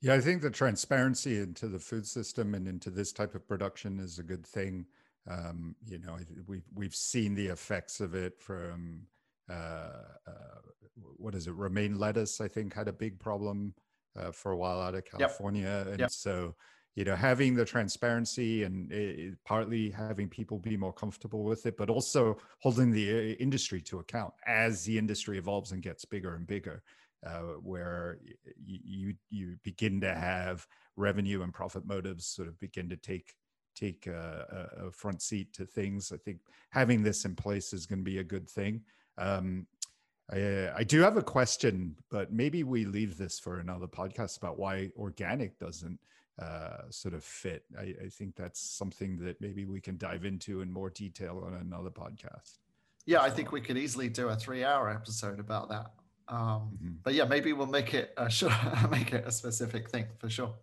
Yeah, I think the transparency into the food system and into this type of production is a good thing. Um, you know, we've we've seen the effects of it from uh, uh, what is it? Romaine lettuce, I think, had a big problem uh, for a while out of California, yep. and yep. so you know, having the transparency and it, partly having people be more comfortable with it, but also holding the uh, industry to account as the industry evolves and gets bigger and bigger uh, where you you begin to have revenue and profit motives sort of begin to take take a, a front seat to things. I think having this in place is going to be a good thing. Um, I, I, do have a question, but maybe we leave this for another podcast about why organic doesn't uh, sort of fit. I, I, think that's something that maybe we can dive into in more detail on another podcast. Yeah, I think we could easily do a three-hour episode about that. Um, mm-hmm. But yeah, maybe we'll make it a *laughs* sure make it a specific thing for sure.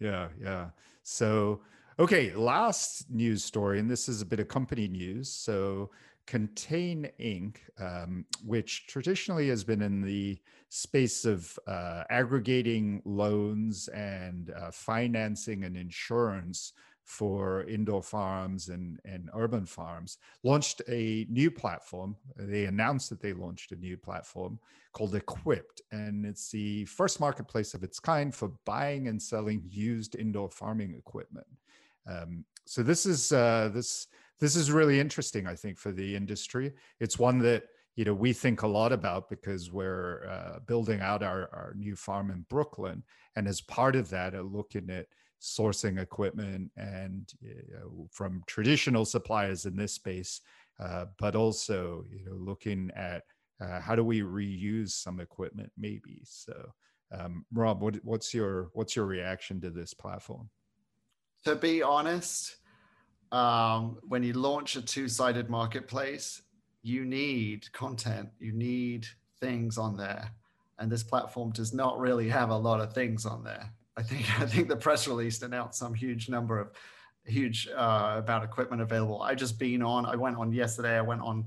Yeah, yeah. So okay, last news story, and this is a bit of company news. So Contain Inc., um, which traditionally has been in the space of uh, aggregating loans and uh, financing and insurance for indoor farms and, and urban farms, launched a new platform. They announced that they launched a new platform called Equipped, and it's the first marketplace of its kind for buying and selling used indoor farming equipment. Um, so this is uh, this this is really interesting, I think, for the industry. It's one that you know we think a lot about because we're uh, building out our, our new farm in Brooklyn, and as part of that, are looking at sourcing equipment and you know, from traditional suppliers in this space, uh, but also you know looking at uh, how do we reuse some equipment maybe. So, um, Rob, what, what's your what's your reaction to this platform? To be honest, um, when you launch a two-sided marketplace, you need content, you need things on there, and this platform does not really have a lot of things on there. I think *laughs* I think the press release announced some huge number of huge uh, about equipment available. I just been on. I went on yesterday. I went on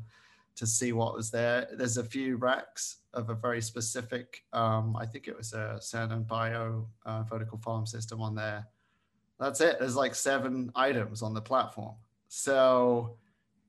to see what was there. There's a few racks of a very specific. Um, I think it was a Sananbio uh, vertical farm system on there. That's it. There's like seven items on the platform. So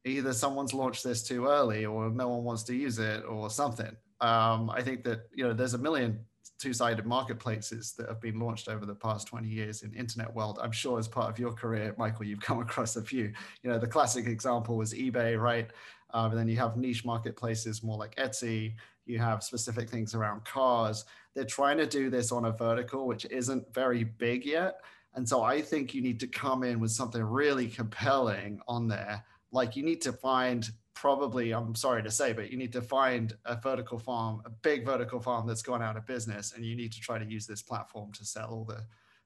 either someone's launched this too early, or no one wants to use it, or something. Um, I think that you know there's a million two-sided marketplaces that have been launched over the past 20 years in internet world i'm sure as part of your career michael you've *laughs* come across a few you know the classic example was ebay right um, and then you have niche marketplaces more like etsy you have specific things around cars they're trying to do this on a vertical which isn't very big yet and so i think you need to come in with something really compelling on there. Like you need to find probably i'm sorry to say but you need to find a vertical farm a big vertical farm that's gone out of business and you need to try to use this platform to sell all the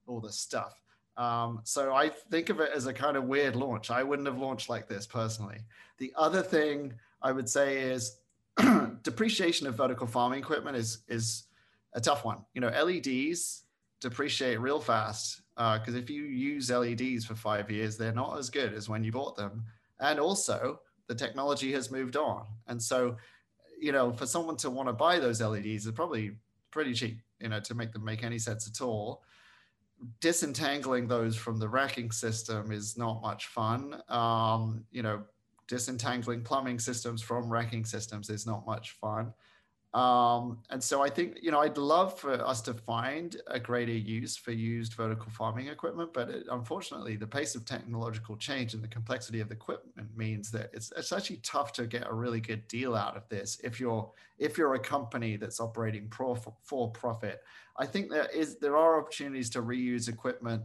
all the stuff. Um, so i think of it as a kind of weird launch. I wouldn't have launched like this personally. The other thing i would say is *clears throat* depreciation of vertical farming equipment is is a tough one. You know leds depreciate real fast because uh, if you use leds for five years they're not as good as when you bought them and also the technology has moved on. And so, you know, for someone to want to buy those LEDs is probably pretty cheap, you know, to make them make any sense at all. Disentangling those from the racking system is not much fun. Um, you know, disentangling plumbing systems from racking systems is not much fun. Um, and so I think, you know, I'd love for us to find a greater use for used vertical farming equipment, but it, unfortunately, the pace of technological change and the complexity of the equipment means that it's, it's actually tough to get a really good deal out of this if you're if you're a company that's operating pro, for profit. I think there is there are opportunities to reuse equipment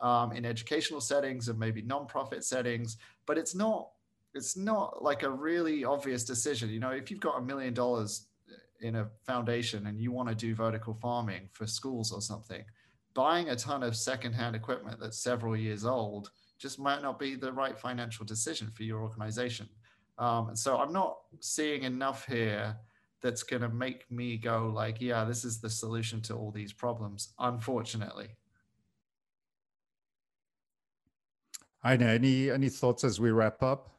um, in educational settings and maybe nonprofit settings, but it's not it's not like a really obvious decision. You know, if you've got a million dollars in a foundation and you want to do vertical farming for schools or something, buying a ton of secondhand equipment that's several years old just might not be the right financial decision for your organization. Um, and so I'm not seeing enough here that's going to make me go like, yeah, this is the solution to all these problems, unfortunately. I know. Any any thoughts as we wrap up?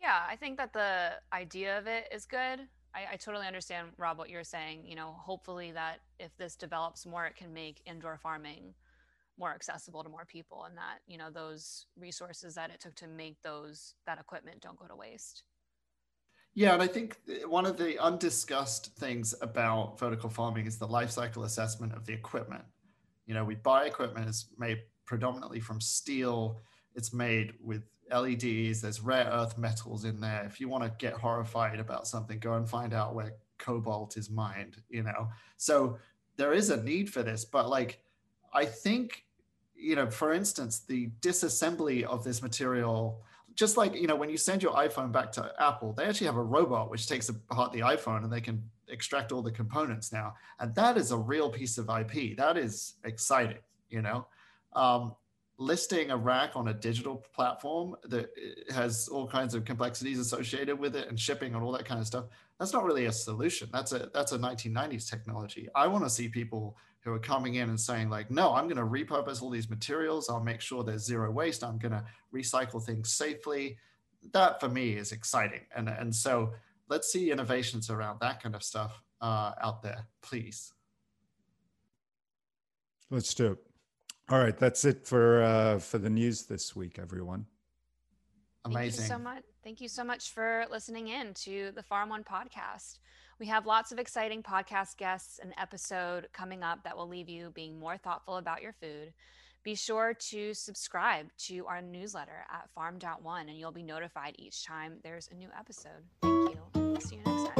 Yeah, I think that the idea of it is good. I, I, totally understand, Rob, what you're saying. You know, hopefully that if this develops more, it can make indoor farming more accessible to more people, and that you know those resources that it took to make those that equipment don't go to waste. Yeah, and I think one of the undiscussed things about vertical farming is the life cycle assessment of the equipment. You know, we buy equipment; it's made predominantly from steel. It's made with LEDs, there's rare earth metals in there. If you want to get horrified about something, go and find out where cobalt is mined, you know? So there is a need for this, but like, I think, you know, for instance, the disassembly of this material, just like, you know, when you send your iPhone back to Apple, they actually have a robot which takes apart the iPhone and they can extract all the components now. And that is a real piece of IP. That is exciting, you know? Um, listing a rack on a digital platform that has all kinds of complexities associated with it and shipping and all that kind of stuff that's not really a solution. That's a that's a 1990s technology. I want to see people who are coming in and saying like no i'm going to repurpose all these materials. I'll make sure there's zero waste. I'm going to recycle things safely. That for me is exciting. And and so let's see innovations around that kind of stuff uh, out there please. Let's do it all right, that's it for uh, for the news this week, everyone. Amazing. Thank you so much. Thank you so much for listening in to the Farm One podcast. We have lots of exciting podcast guests and episode coming up that will leave you being more thoughtful about your food. be sure to subscribe to our newsletter at farm.one and you'll be notified each time there's a new episode. Thank you. See you next time.